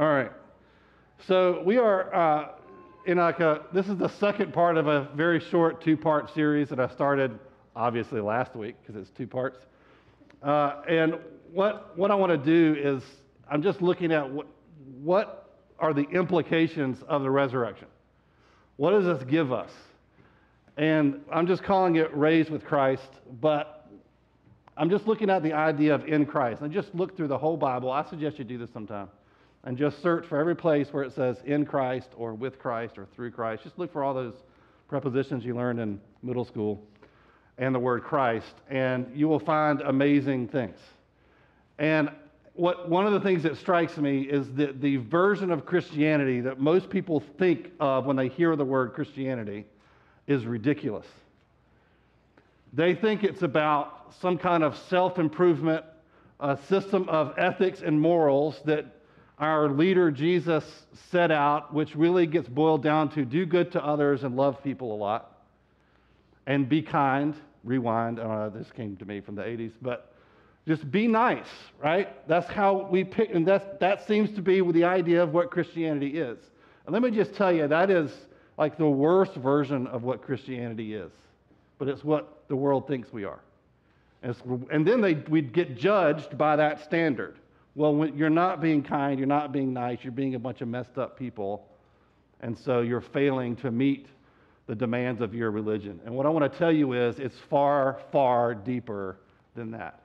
All right. So we are uh, in like a, this is the second part of a very short two part series that I started obviously last week because it's two parts. Uh, and what, what I want to do is I'm just looking at what, what are the implications of the resurrection? What does this give us? And I'm just calling it raised with Christ, but I'm just looking at the idea of in Christ. And just look through the whole Bible. I suggest you do this sometime. And just search for every place where it says in Christ or with Christ or through Christ. Just look for all those prepositions you learned in middle school and the word Christ, and you will find amazing things. And what, one of the things that strikes me is that the version of Christianity that most people think of when they hear the word Christianity is ridiculous. They think it's about some kind of self improvement, a system of ethics and morals that our leader Jesus set out, which really gets boiled down to do good to others and love people a lot and be kind. Rewind, this came to me from the 80s, but just be nice, right? That's how we pick, and that's, that seems to be the idea of what Christianity is. And let me just tell you, that is like the worst version of what Christianity is, but it's what the world thinks we are. And, and then they, we'd get judged by that standard. Well, when you're not being kind, you're not being nice, you're being a bunch of messed up people, and so you're failing to meet the demands of your religion. And what I want to tell you is it's far, far deeper than that.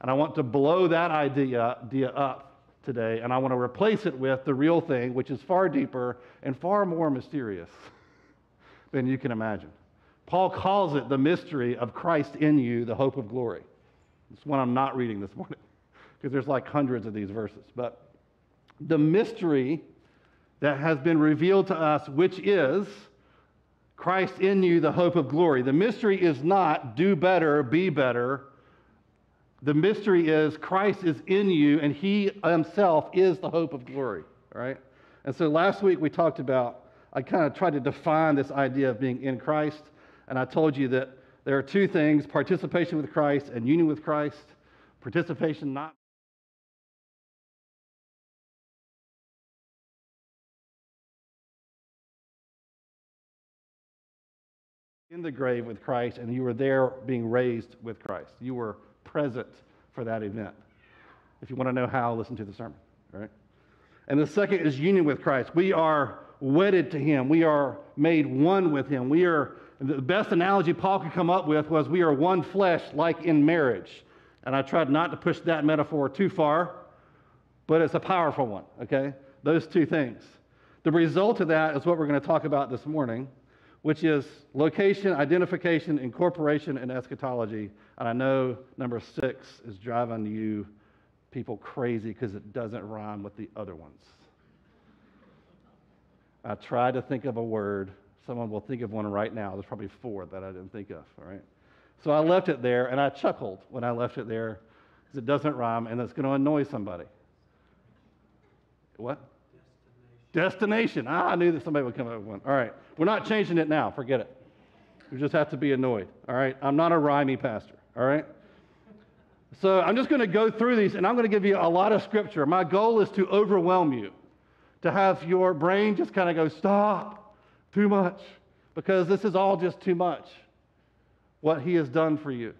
And I want to blow that idea, idea up today, and I want to replace it with the real thing, which is far deeper and far more mysterious than you can imagine. Paul calls it the mystery of Christ in you, the hope of glory. It's one I'm not reading this morning because there's like hundreds of these verses. But the mystery that has been revealed to us, which is Christ in you, the hope of glory. The mystery is not do better, be better the mystery is Christ is in you and he himself is the hope of glory, right? And so last week we talked about, I kind of tried to define this idea of being in Christ, and I told you that there are two things participation with Christ and union with Christ. Participation not in the grave with Christ, and you were there being raised with Christ. You were present for that event. If you want to know how, listen to the sermon, right? And the second is union with Christ. We are wedded to Him. We are made one with Him. We are, the best analogy Paul could come up with was we are one flesh like in marriage. And I tried not to push that metaphor too far, but it's a powerful one, okay? Those two things. The result of that is what we're going to talk about this morning which is location, identification, incorporation, and eschatology. And I know number six is driving you people crazy because it doesn't rhyme with the other ones. I tried to think of a word. Someone will think of one right now. There's probably four that I didn't think of, all right? So I left it there, and I chuckled when I left it there because it doesn't rhyme and it's going to annoy somebody. What? Destination. Ah, I knew that somebody would come up with one. All right. We're not changing it now. Forget it. We just have to be annoyed. All right. I'm not a rhymey pastor. All right. So I'm just going to go through these and I'm going to give you a lot of scripture. My goal is to overwhelm you, to have your brain just kind of go, stop, too much, because this is all just too much what he has done for you.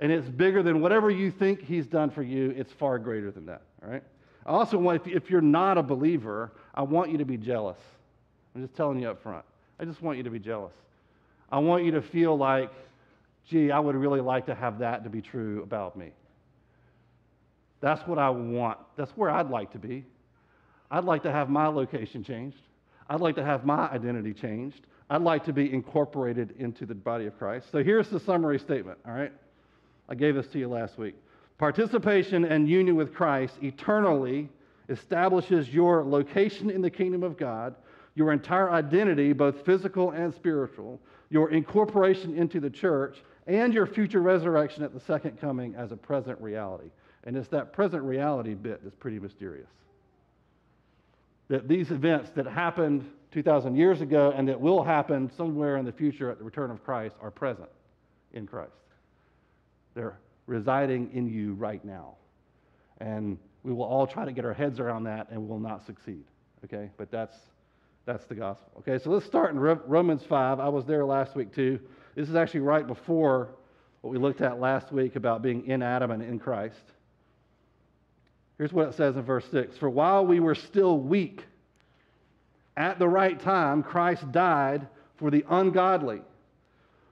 And it's bigger than whatever you think he's done for you, it's far greater than that. All right. I also want, if you're not a believer, I want you to be jealous. I'm just telling you up front. I just want you to be jealous. I want you to feel like, gee, I would really like to have that to be true about me. That's what I want. That's where I'd like to be. I'd like to have my location changed. I'd like to have my identity changed. I'd like to be incorporated into the body of Christ. So here's the summary statement, all right? I gave this to you last week. Participation and union with Christ eternally establishes your location in the kingdom of God, your entire identity, both physical and spiritual, your incorporation into the church, and your future resurrection at the second coming as a present reality. And it's that present reality bit that's pretty mysterious. That these events that happened 2,000 years ago and that will happen somewhere in the future at the return of Christ are present in Christ. They're residing in you right now. And We will all try to get our heads around that and will not succeed. Okay? But that's that's the gospel. Okay, so let's start in Romans 5. I was there last week too. This is actually right before what we looked at last week about being in Adam and in Christ. Here's what it says in verse 6 For while we were still weak, at the right time, Christ died for the ungodly.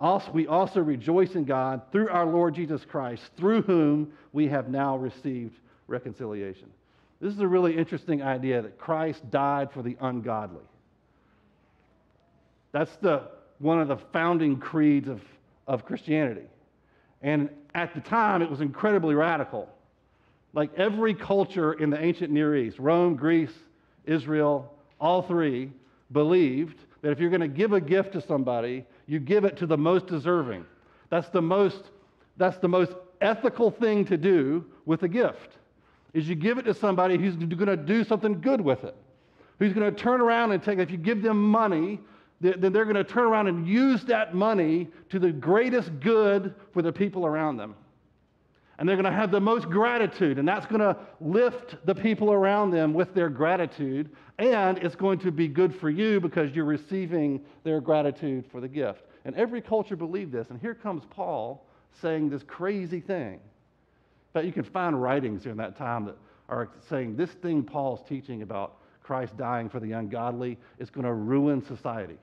also, we also rejoice in God through our Lord Jesus Christ, through whom we have now received reconciliation. This is a really interesting idea that Christ died for the ungodly. That's the, one of the founding creeds of, of Christianity. And at the time, it was incredibly radical. Like every culture in the ancient Near East, Rome, Greece, Israel, all three believed that if you're going to give a gift to somebody, you give it to the most deserving. That's the most, that's the most ethical thing to do with a gift is you give it to somebody who's going to do something good with it, who's going to turn around and take. If you give them money, then they're going to turn around and use that money to the greatest good for the people around them. And they're going to have the most gratitude, and that's going to lift the people around them with their gratitude. And it's going to be good for you because you're receiving their gratitude for the gift. And every culture believed this. And here comes Paul saying this crazy thing In fact, you can find writings during that time that are saying this thing Paul's teaching about Christ dying for the ungodly is going to ruin society.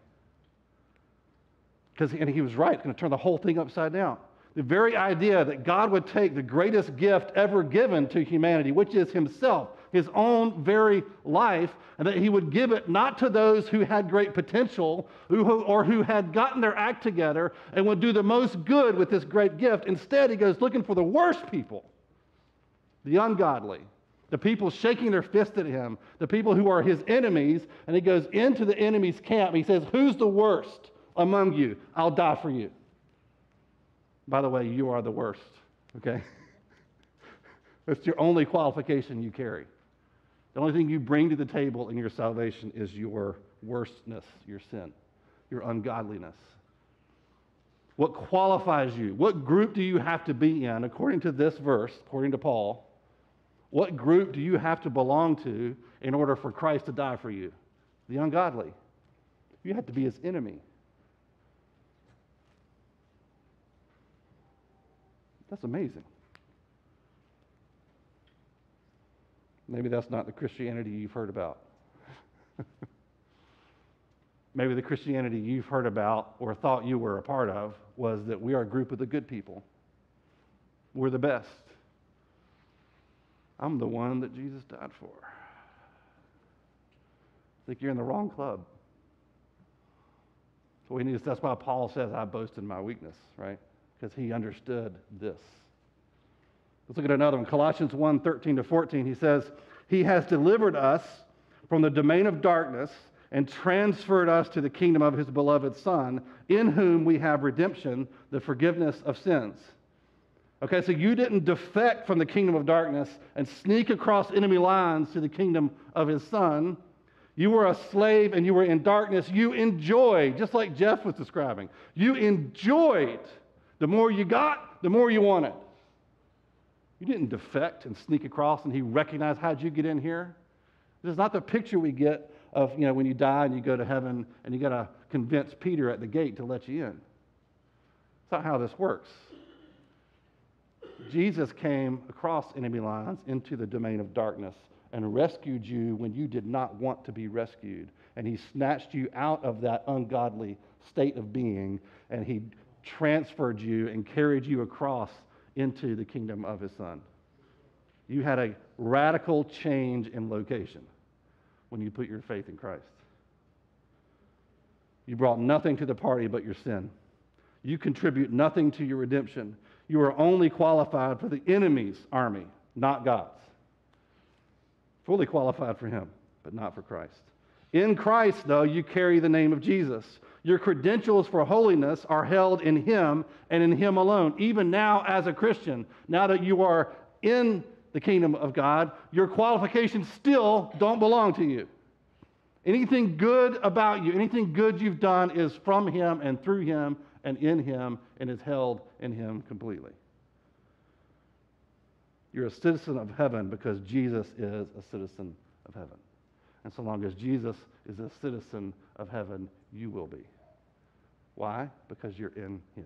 Because, and he was right, it's going to turn the whole thing upside down. The very idea that God would take the greatest gift ever given to humanity, which is himself, his own very life, and that he would give it not to those who had great potential who, or who had gotten their act together and would do the most good with this great gift. Instead, he goes looking for the worst people the ungodly, the people shaking their fist at him, the people who are his enemies, and he goes into the enemy's camp. He says, Who's the worst among you? I'll die for you. By the way, you are the worst, okay? That's your only qualification you carry. The only thing you bring to the table in your salvation is your worstness, your sin, your ungodliness. What qualifies you? What group do you have to be in, according to this verse, according to Paul? What group do you have to belong to in order for Christ to die for you? The ungodly. You have to be his enemy. That's amazing. Maybe that's not the Christianity you've heard about. Maybe the Christianity you've heard about or thought you were a part of was that we are a group of the good people. We're the best. I'm the one that Jesus died for. I think you're in the wrong club. So we need, that's why Paul says, I boast in my weakness, right? Because he understood this. Let's look at another one. Colossians 1 13 to 14. He says, He has delivered us from the domain of darkness and transferred us to the kingdom of his beloved Son, in whom we have redemption, the forgiveness of sins. Okay, so you didn't defect from the kingdom of darkness and sneak across enemy lines to the kingdom of his son. You were a slave and you were in darkness. You enjoyed, just like Jeff was describing, you enjoyed. The more you got, the more you wanted. You didn't defect and sneak across and he recognized, how'd you get in here? This is not the picture we get of, you know, when you die and you go to heaven and you got to convince Peter at the gate to let you in. It's not how this works. Jesus came across enemy lines into the domain of darkness and rescued you when you did not want to be rescued. And he snatched you out of that ungodly state of being and he transferred you and carried you across into the kingdom of his son. You had a radical change in location when you put your faith in Christ. You brought nothing to the party but your sin. You contribute nothing to your redemption you are only qualified for the enemy's army, not God's. fully qualified for Him, but not for Christ. In Christ, though, you carry the name of Jesus. Your credentials for holiness are held in Him and in Him alone. Even now, as a Christian, now that you are in the kingdom of God, your qualifications still don't belong to you. Anything good about you, anything good you've done is from Him and through Him and in Him and is held in Him completely. You're a citizen of heaven because Jesus is a citizen of heaven. And so long as Jesus is a citizen of heaven, you will be. Why? Because you're in Him.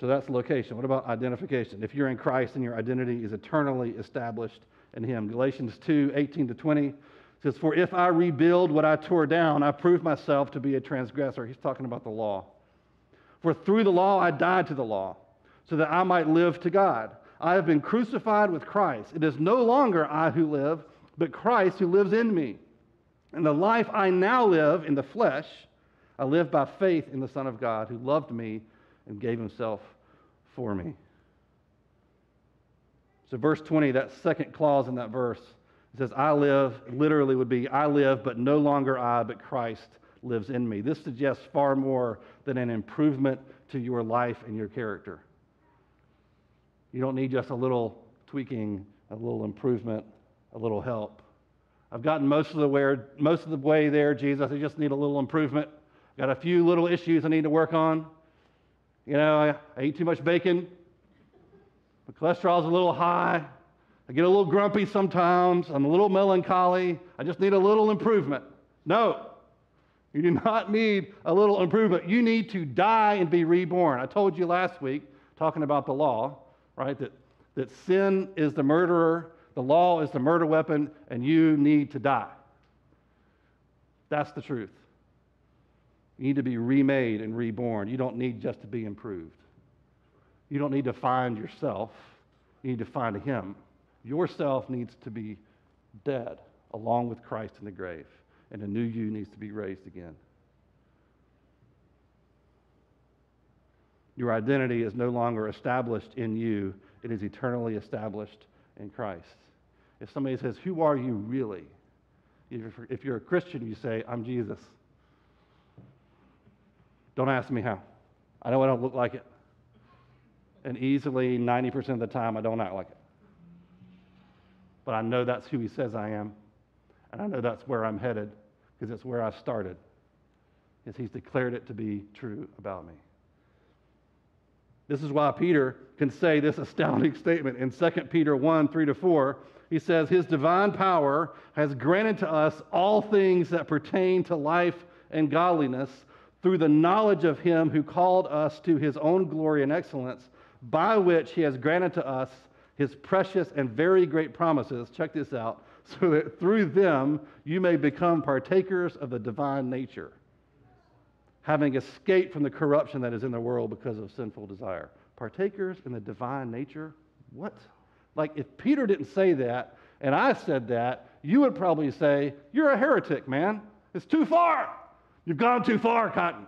So that's location. What about identification? If you're in Christ and your identity is eternally established in Him. Galatians 2 18 to 20 says, For if I rebuild what I tore down, I prove myself to be a transgressor. He's talking about the law. For through the law I died to the law, so that I might live to God. I have been crucified with Christ. It is no longer I who live, but Christ who lives in me. And the life I now live in the flesh, I live by faith in the Son of God who loved me and gave himself for me. So, verse 20, that second clause in that verse, it says, I live, literally would be, I live, but no longer I, but Christ lives in me. This suggests far more than an improvement to your life and your character. You don't need just a little tweaking, a little improvement, a little help. I've gotten most of the way, most of the way there, Jesus. I just need a little improvement. Got a few little issues I need to work on. You know, I, I eat too much bacon. My cholesterol's a little high. I get a little grumpy sometimes. I'm a little melancholy. I just need a little improvement. No, you do not need a little improvement. You need to die and be reborn. I told you last week, talking about the law, right? That, that sin is the murderer, the law is the murder weapon, and you need to die. That's the truth. You need to be remade and reborn. You don't need just to be improved. You don't need to find yourself, you need to find Him. Yourself needs to be dead along with Christ in the grave, and a new you needs to be raised again. Your identity is no longer established in you, it is eternally established in Christ. If somebody says, Who are you really? If you're a Christian, you say, I'm Jesus. Don't ask me how. I know I don't look like it. And easily, 90% of the time, I don't act like it. But I know that's who he says I am. And I know that's where I'm headed because it's where I started. Because he's declared it to be true about me. This is why Peter can say this astounding statement in 2 Peter 1 3 to 4. He says, His divine power has granted to us all things that pertain to life and godliness through the knowledge of Him who called us to His own glory and excellence, by which He has granted to us His precious and very great promises. Check this out so that through them you may become partakers of the divine nature having escaped from the corruption that is in the world because of sinful desire. Partakers in the divine nature? What? Like, if Peter didn't say that and I said that, you would probably say, You're a heretic, man. It's too far. You've gone too far, Cotton.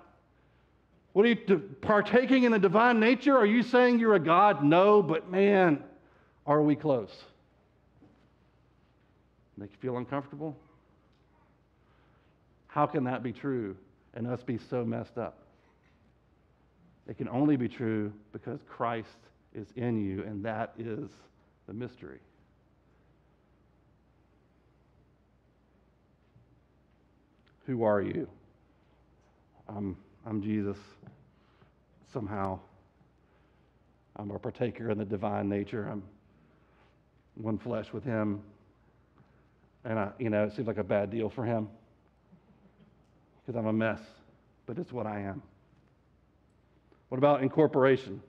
What are you partaking in the divine nature? Are you saying you're a God? No, but man, are we close? Make you feel uncomfortable? How can that be true and us be so messed up. It can only be true because Christ is in you, and that is the mystery. Who are you? I'm, I'm Jesus. Somehow, I'm a partaker in the divine nature. I'm one flesh with Him. And, I, you know, it seems like a bad deal for Him because I'm a mess, but it's what I am. What about incorporation?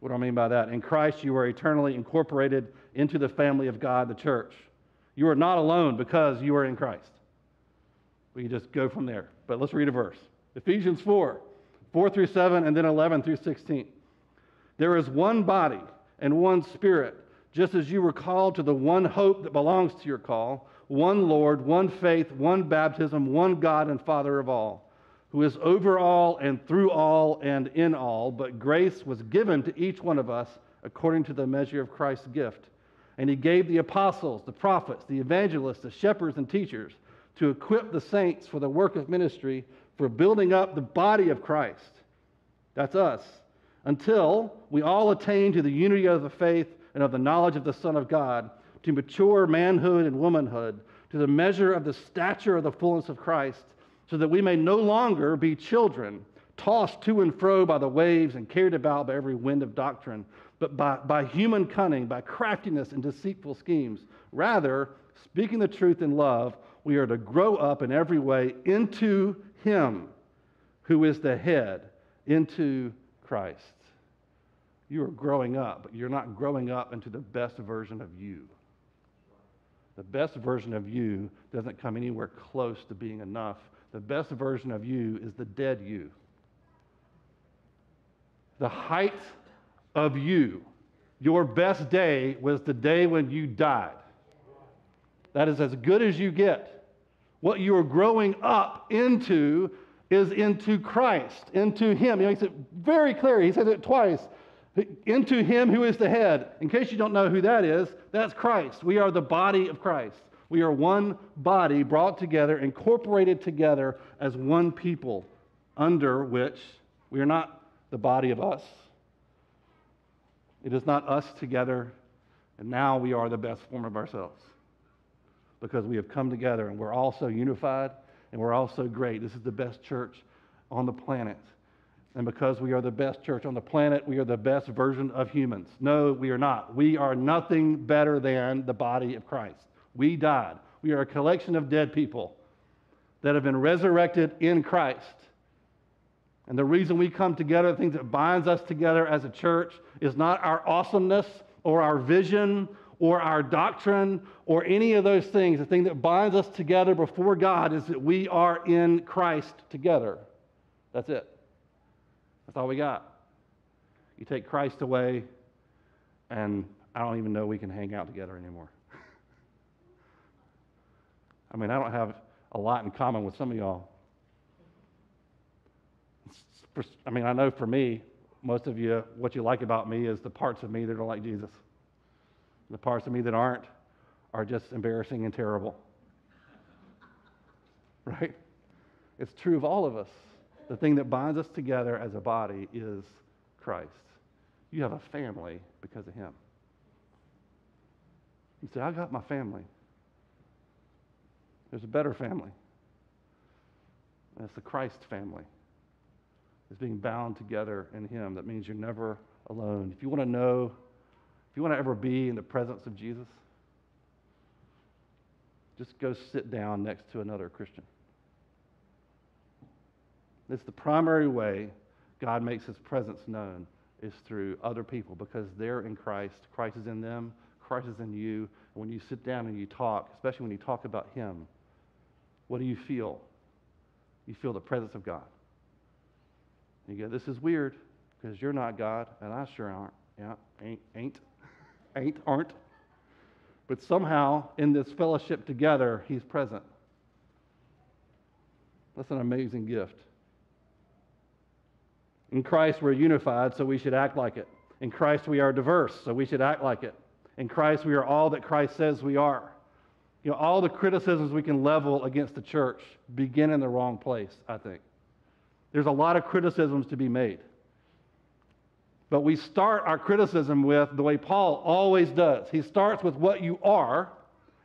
What do I mean by that? In Christ, you are eternally incorporated into the family of God, the church. You are not alone because you are in Christ. We can just go from there. But let's read a verse Ephesians 4 4 through 7, and then 11 through 16. There is one body and one spirit, just as you were called to the one hope that belongs to your call one Lord, one faith, one baptism, one God and Father of all, who is over all and through all and in all, but grace was given to each one of us according to the measure of Christ's gift. And he gave the apostles, the prophets, the evangelists, the shepherds, and teachers to equip the saints for the work of ministry, for building up the body of Christ. That's us. Until we all attain to the unity of the faith and of the knowledge of the Son of God, to mature manhood and womanhood, to the measure of the stature of the fullness of Christ, so that we may no longer be children, tossed to and fro by the waves and carried about by every wind of doctrine but by, by human cunning, by craftiness and deceitful schemes. Rather, speaking the truth in love, we are to grow up in every way into Him who is the head, into Christ. You are growing up, but you're not growing up into the best version of you. The best version of you doesn't come anywhere close to being enough. The best version of you is the dead you. The height of you. Your best day was the day when you died. That is as good as you get. What you are growing up into is into Christ, into Him. He makes it very clear. He says it twice. Into Him who is the head. In case you don't know who that is, that's Christ. We are the body of Christ. We are one body brought together, incorporated together as one people, under which we are not the body of us, it is not us together, and now we are the best form of ourselves because we have come together and we're all so unified and we're all so great. This is the best church on the planet. And because we are the best church on the planet, we are the best version of humans. No, we are not. We are nothing better than the body of Christ. We died. We are a collection of dead people that have been resurrected in Christ. And the reason we come together, the things that binds us together as a church, is not our awesomeness or our vision or our doctrine or any of those things. The thing that binds us together before God is that we are in Christ together. That's it. That's all we got. You take Christ away, and I don't even know we can hang out together anymore. I mean, I don't have a lot in common with some of y'all. I mean, I know for me, most of you, what you like about me is the parts of me that are like Jesus. The parts of me that aren't are just embarrassing and terrible. right? It's true of all of us. The thing that binds us together as a body is Christ. You have a family because of Him. You say, I got my family. There's a better family. That's the Christ family is being bound together in Him. That means you're never alone. If you want to know, if you want to ever be in the presence of Jesus, just go sit down next to another Christian. It's the primary way God makes His presence known is through other people because they're in Christ. Christ is in them. Christ is in you. And when you sit down and you talk, especially when you talk about Him, what do you feel? You feel the presence of God. And You go, this is weird because you're not God and I sure aren't. Yeah, ain't, ain't, ain't, aren't. But somehow in this fellowship together, He's present. That's an amazing gift. In Christ, we're unified, so we should act like it. In Christ, we are diverse, so we should act like it. In Christ, we are all that Christ says we are. You know, all the criticisms we can level against the church begin in the wrong place, I think. There's a lot of criticisms to be made. But we start our criticism with the way Paul always does. He starts with what you are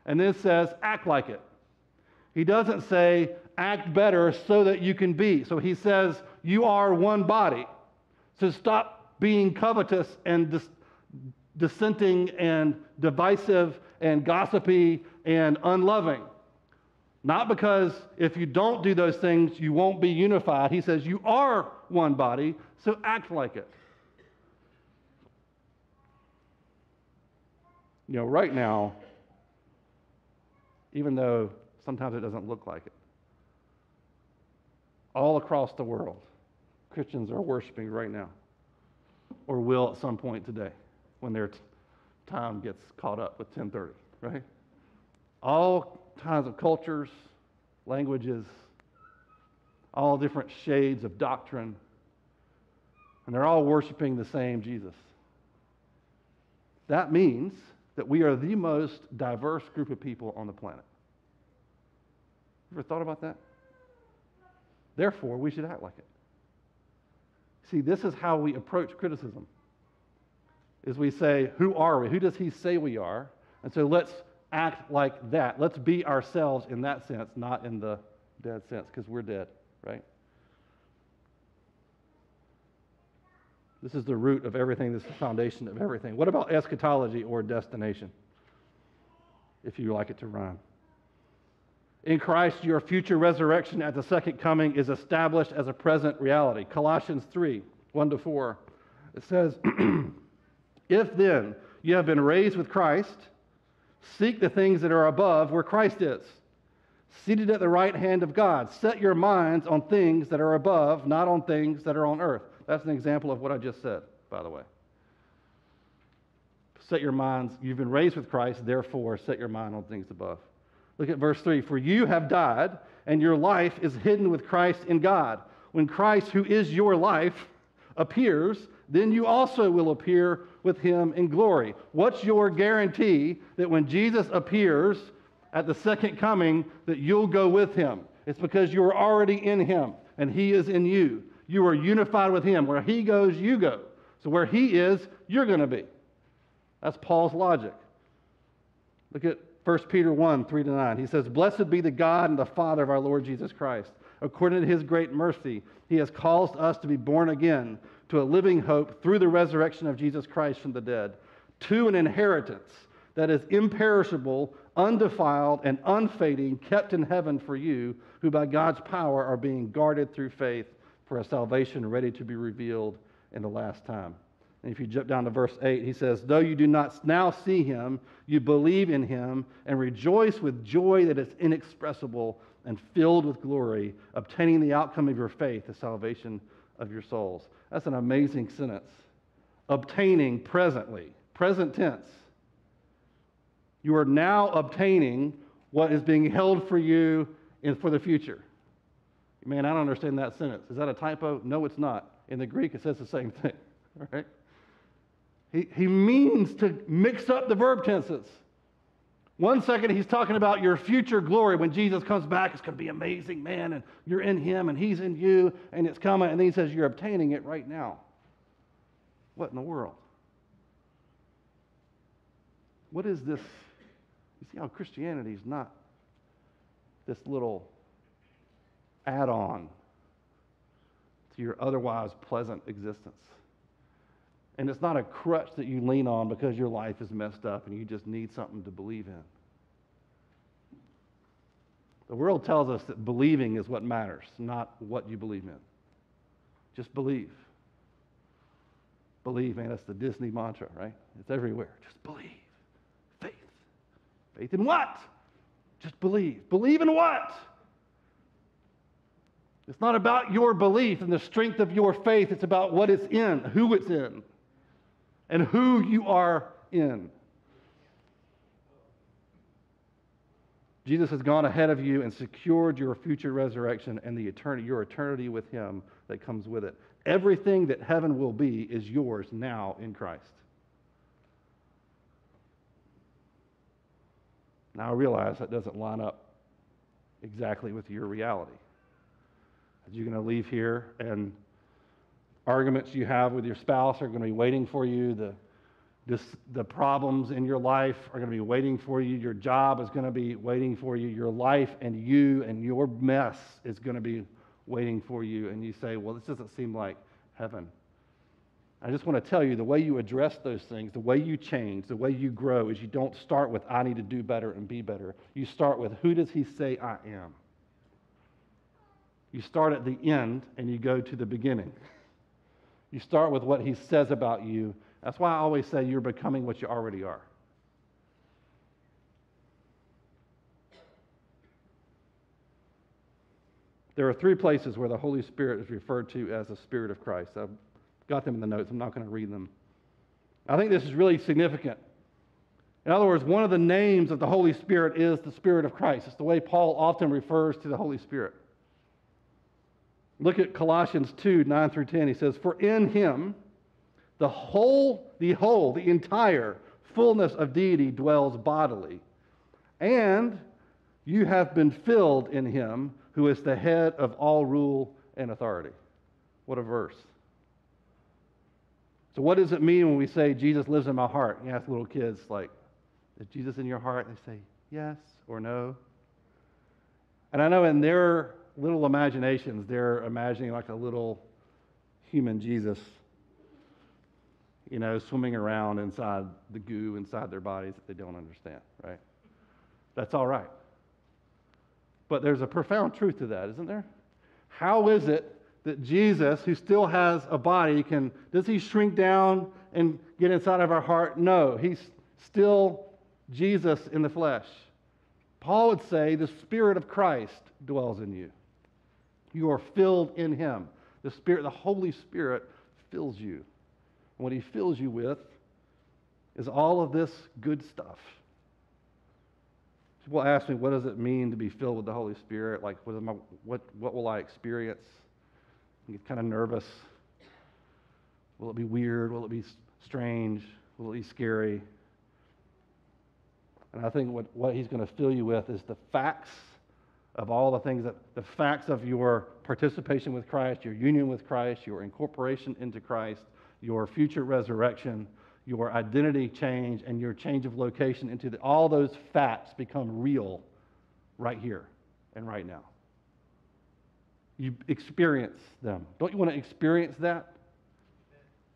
and then says, act like it. He doesn't say, act better so that you can be. So he says, you are one body. So stop being covetous and dis- dissenting and divisive and gossipy and unloving. Not because if you don't do those things, you won't be unified. He says, You are one body, so act like it. You know, right now, even though sometimes it doesn't look like it, all across the world, Christians are worshiping right now, or will at some point today when their t- time gets caught up with 1030, right? All kinds of cultures, languages, all different shades of doctrine, and they're all worshiping the same Jesus. That means that we are the most diverse group of people on the planet. Ever thought about that? Therefore, we should act like it. See, this is how we approach criticism. Is we say, who are we? Who does he say we are? And so let's act like that. Let's be ourselves in that sense, not in the dead sense, because we're dead, right? This is the root of everything. This is the foundation of everything. What about eschatology or destination? If you like it to rhyme. In Christ, your future resurrection at the second coming is established as a present reality. Colossians 3 1 to 4. It says, If then you have been raised with Christ, seek the things that are above where Christ is, seated at the right hand of God. Set your minds on things that are above, not on things that are on earth. That's an example of what I just said, by the way. Set your minds, you've been raised with Christ, therefore set your mind on things above. Look at verse 3 For you have died, and your life is hidden with Christ in God. When Christ, who is your life, appears, then you also will appear with him in glory. What's your guarantee that when Jesus appears at the second coming, that you'll go with him? It's because you're already in him and he is in you. You are unified with him. Where he goes, you go. So where he is, you're going to be. That's Paul's logic. Look at 1 Peter 1 3 to 9. He says, Blessed be the God and the Father of our Lord Jesus Christ. According to his great mercy, he has caused us to be born again to a living hope through the resurrection of Jesus Christ from the dead, to an inheritance that is imperishable, undefiled, and unfading, kept in heaven for you, who by God's power are being guarded through faith for a salvation ready to be revealed in the last time. And if you jump down to verse 8, he says, Though you do not now see him, you believe in him and rejoice with joy that is inexpressible and filled with glory, obtaining the outcome of your faith, the salvation of your souls. That's an amazing sentence. Obtaining presently, present tense. You are now obtaining what is being held for you in, for the future. Man, I don't understand that sentence. Is that a typo? No, it's not. In the Greek, it says the same thing. Right? He, he means to mix up the verb tenses. One second, he's talking about your future glory. When Jesus comes back, it's going to be amazing, man, and you're in him, and he's in you, and it's coming. And then he says, You're obtaining it right now. What in the world? What is this? You see how Christianity is not this little add on to your otherwise pleasant existence. And it's not a crutch that you lean on because your life is messed up and you just need something to believe in. The world tells us that believing is what matters, not what you believe in. Just believe. Believe, man, that's the Disney mantra, right? It's everywhere. Just believe. Faith. Faith in what? Just believe. Believe in what? It's not about your belief and the strength of your faith. It's about what it's in, who it's in and who you are in. Jesus has gone ahead of you and secured your future resurrection and the eternity, your eternity with him that comes with it. Everything that heaven will be is yours now in Christ. Now I realize that doesn't line up exactly with your reality. You're going to leave here and arguments you have with your spouse are going to be waiting for you. The, this, the problems in your life are going to be waiting for you. Your job is going to be waiting for you. Your life and you and your mess is going to be waiting for you. And you say, Well, this doesn't seem like heaven. I just want to tell you the way you address those things, the way you change, the way you grow is you don't start with, I need to do better and be better. You start with, Who does he say I am? You start at the end and you go to the beginning. You start with what he says about you. That's why I always say you're becoming what you already are. There are three places where the Holy Spirit is referred to as the Spirit of Christ. I've got them in the notes. I'm not going to read them. I think this is really significant. In other words, one of the names of the Holy Spirit is the Spirit of Christ. It's the way Paul often refers to the Holy Spirit. Look at Colossians 2 9 through 10. He says, For in him, the whole, the whole, the entire fullness of deity dwells bodily. And you have been filled in him who is the head of all rule and authority. What a verse. So, what does it mean when we say Jesus lives in my heart? You ask little kids, like, is Jesus in your heart? They say yes or no. And I know in their little imaginations, they're imagining like a little human Jesus, you know, swimming around inside the goo inside their bodies that they don't understand, right? That's all right. But there's a profound truth to that, isn't there? How is it that Jesus, who still has a body, can does he shrink down and get inside of our heart? No, he's still Jesus in the flesh. Paul would say the Spirit of Christ dwells in you. You are filled in him. The Spirit, the Holy Spirit fills you. And what he fills you with is all of this good stuff. People ask me, what does it mean to be filled with the Holy Spirit? Like, what, I, what, what will I experience? I get kind of nervous. Will it be weird? Will it be strange? Will it be scary? And I think what, what he's going to fill you with is the facts of all the things that the facts of your participation with Christ, your union with Christ, your incorporation into Christ, your future resurrection, your identity change, and your change of location into the, all those facts become real right here and right now. You experience them. Don't you want to experience that?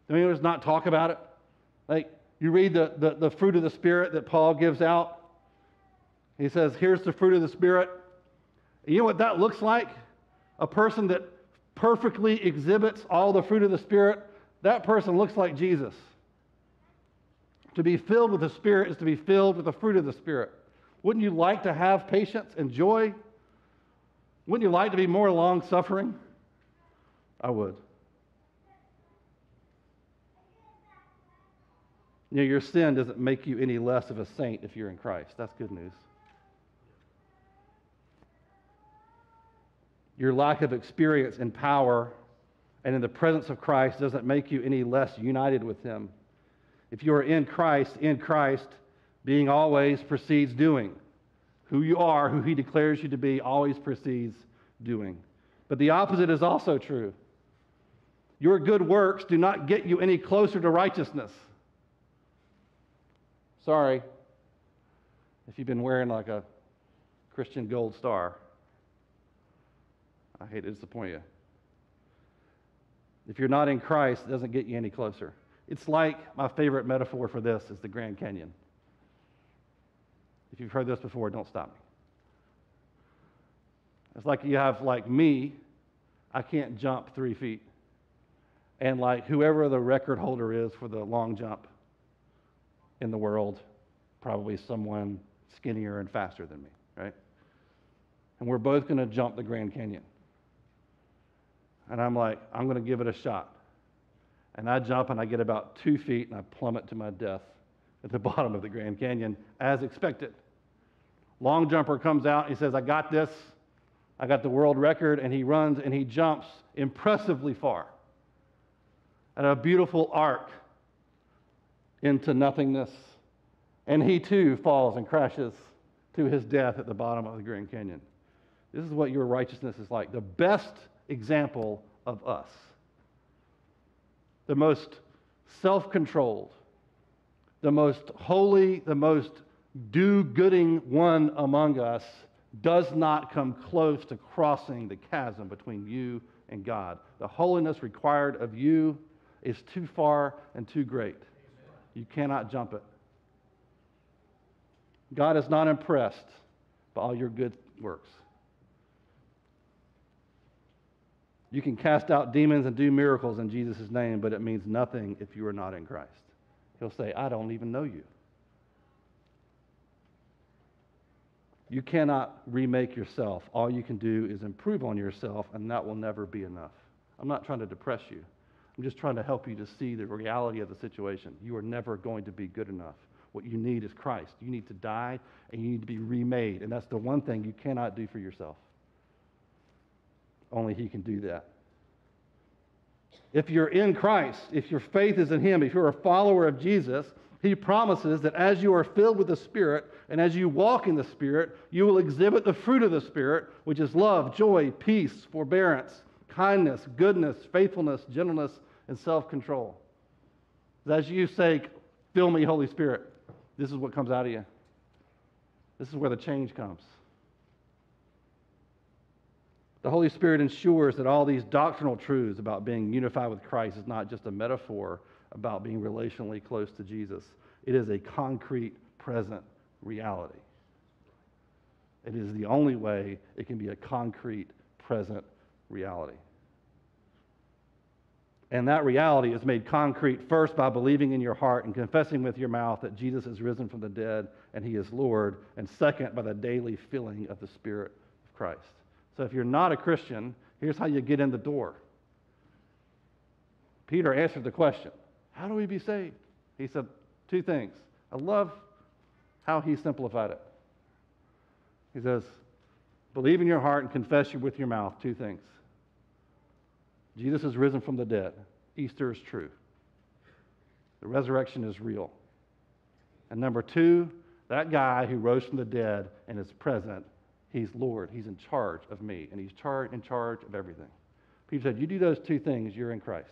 Don't you just not talk about it? Like, you read the, the, the fruit of the Spirit that Paul gives out. He says, Here's the fruit of the Spirit. You know what that looks like? A person that perfectly exhibits all the fruit of the Spirit, that person looks like Jesus. To be filled with the Spirit is to be filled with the fruit of the Spirit. Wouldn't you like to have patience and joy? Wouldn't you like to be more long suffering? I would. You know, your sin doesn't make you any less of a saint if you're in Christ. That's good news. Your lack of experience in power and in the presence of Christ doesn't make you any less united with Him. If you are in Christ, in Christ, being always precedes doing. Who you are, who He declares you to be, always precedes doing. But the opposite is also true. Your good works do not get you any closer to righteousness. Sorry if you've been wearing like a Christian gold star. I hate to disappoint you. If you're not in Christ, it doesn't get you any closer. It's like my favorite metaphor for this is the Grand Canyon. If you've heard this before, don't stop me. It's like you have, like me, I can't jump three feet. And like whoever the record holder is for the long jump in the world, probably someone skinnier and faster than me, right? And we're both going to jump the Grand Canyon. And I'm like, I'm going to give it a shot. And I jump and I get about two feet and I plummet to my death at the bottom of the Grand Canyon as expected. Long jumper comes out. He says, I got this. I got the world record. And he runs and he jumps impressively far at a beautiful arc into nothingness. And he too falls and crashes to his death at the bottom of the Grand Canyon. This is what your righteousness is like. The best example of us. The most self controlled, the most holy, the most do gooding one among us does not come close to crossing the chasm between you and God. The holiness required of you is too far and too great. You cannot jump it. God is not impressed by all your good works. You can cast out demons and do miracles in Jesus' name, but it means nothing if you are not in Christ. He'll say, I don't even know you. You cannot remake yourself. All you can do is improve on yourself, and that will never be enough. I'm not trying to depress you. I'm just trying to help you to see the reality of the situation. You are never going to be good enough. What you need is Christ. You need to die, and you need to be remade. And that's the one thing you cannot do for yourself. Only He can do that. If you're in Christ, if your faith is in Him, if you're a follower of Jesus, He promises that as you are filled with the Spirit and as you walk in the Spirit, you will exhibit the fruit of the Spirit, which is love, joy, peace, forbearance, kindness, goodness, faithfulness, gentleness, and self control. As you say, Fill me, Holy Spirit, this is what comes out of you. This is where the change comes. The Holy Spirit ensures that all these doctrinal truths about being unified with Christ is not just a metaphor about being relationally close to Jesus. It is a concrete, present reality. It is the only way it can be a concrete, present reality. And that reality is made concrete first by believing in your heart and confessing with your mouth that Jesus is risen from the dead and he is Lord, and second by the daily filling of the Spirit of Christ. So if you're not a Christian, here's how you get in the door. Peter answered the question how do we be saved? He said two things. I love how he simplified it. He says, believe in your heart and confess with your mouth two things. Jesus is risen from the dead. Easter is true. The resurrection is real. And number two, that guy who rose from the dead and is present, he's Lord. He's in charge of me, and he's char- in charge of everything. Peter said, You do those two things, you're in Christ.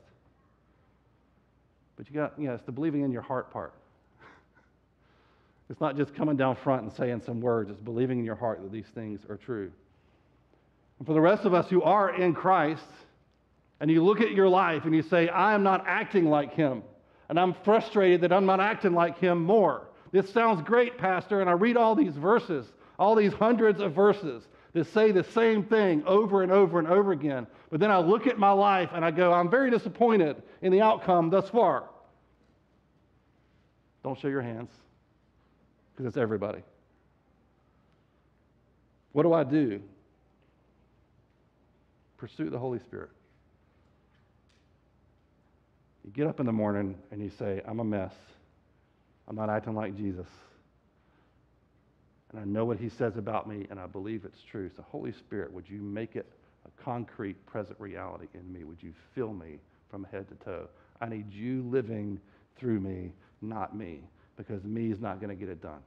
But you got, you know, it's the believing in your heart part. it's not just coming down front and saying some words, it's believing in your heart that these things are true. And for the rest of us who are in Christ, and you look at your life and you say, I am not acting like him, and I'm frustrated that I'm not acting like him more. This sounds great, Pastor, and I read all these verses, all these hundreds of verses that say the same thing over and over and over again. But then I look at my life and I go, I'm very disappointed in the outcome thus far. Don't show your hands because it's everybody. What do I do? Pursue the Holy Spirit. You get up in the morning and you say, I'm a mess. I'm not acting like Jesus. And I know what he says about me, and I believe it's true. So, Holy Spirit, would you make it a concrete, present reality in me? Would you fill me from head to toe? I need you living through me, not me, because me is not going to get it done.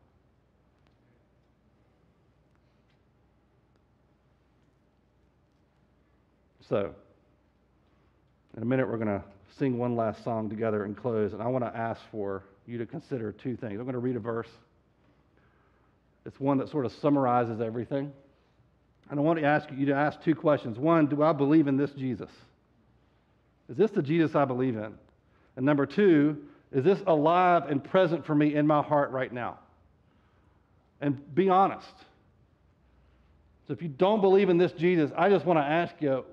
So, in a minute, we're going to sing one last song together and close. And I want to ask for you to consider two things. I'm going to read a verse. It's one that sort of summarizes everything. And I want to ask you to ask two questions. One, do I believe in this Jesus? Is this the Jesus I believe in? And number two, is this alive and present for me in my heart right now? And be honest. So if you don't believe in this Jesus, I just want to ask you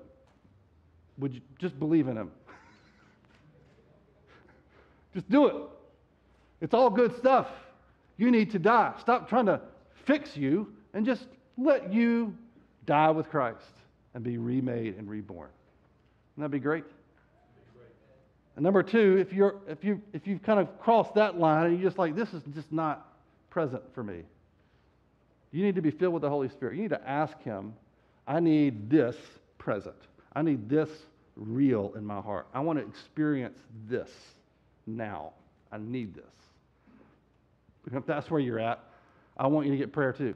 would you just believe in him? Just do it. It's all good stuff. You need to die. Stop trying to fix you and just let you die with Christ and be remade and reborn. Wouldn't that be great? And number two, if you're if you if you've kind of crossed that line and you're just like, this is just not present for me. You need to be filled with the Holy Spirit. You need to ask Him, I need this present. I need this real in my heart. I want to experience this now. I need this. If that's where you're at, I want you to get prayer too.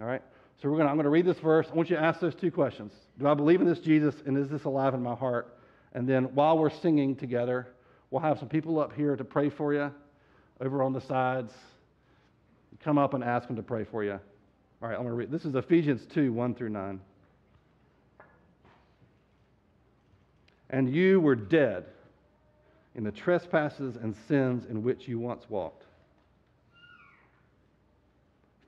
All right? So we're gonna, I'm going to read this verse. I want you to ask those two questions. Do I believe in this Jesus and is this alive in my heart? And then while we're singing together, we'll have some people up here to pray for you over on the sides. Come up and ask them to pray for you. All right, I'm going to read. This is Ephesians 2 1 through 9. And you were dead in the trespasses and sins in which you once walked,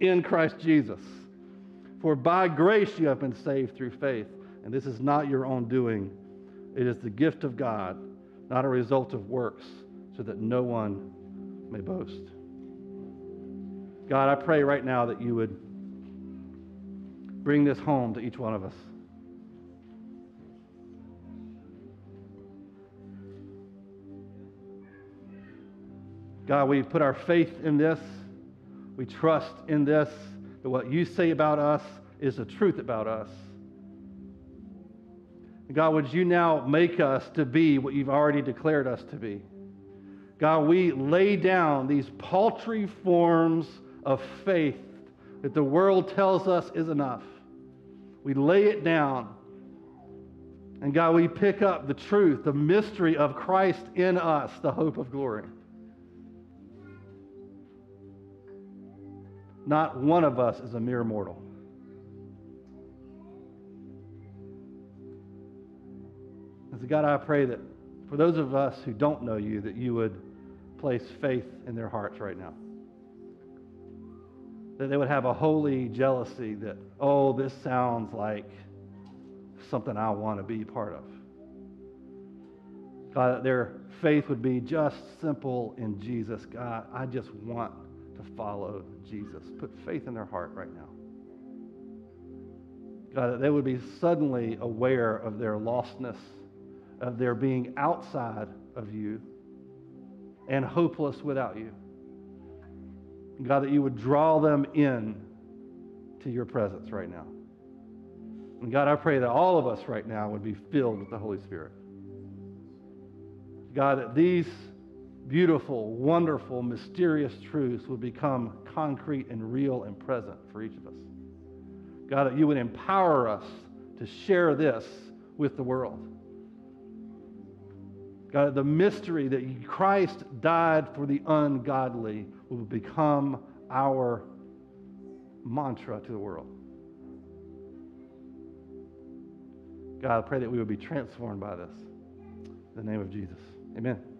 in Christ Jesus. For by grace you have been saved through faith, and this is not your own doing. It is the gift of God, not a result of works, so that no one may boast. God, I pray right now that you would bring this home to each one of us. God, we put our faith in this. We trust in this, that what you say about us is the truth about us. God, would you now make us to be what you've already declared us to be? God, we lay down these paltry forms of faith that the world tells us is enough. We lay it down. And God, we pick up the truth, the mystery of Christ in us, the hope of glory. Not one of us is a mere mortal. And so, God, I pray that for those of us who don't know you, that you would place faith in their hearts right now. That they would have a holy jealousy that, oh, this sounds like something I want to be part of. God, that their faith would be just simple in Jesus. God, I just want to follow Jesus. Put faith in their heart right now. God, that they would be suddenly aware of their lostness, of their being outside of you and hopeless without you. God, that you would draw them in to your presence right now. And God, I pray that all of us right now would be filled with the Holy Spirit. God, that these beautiful, wonderful, mysterious truths would become concrete and real and present for each of us. God, that you would empower us to share this with the world. God, the mystery that Christ died for the ungodly will become our mantra to the world. God, I pray that we would be transformed by this. In the name of Jesus. Amen.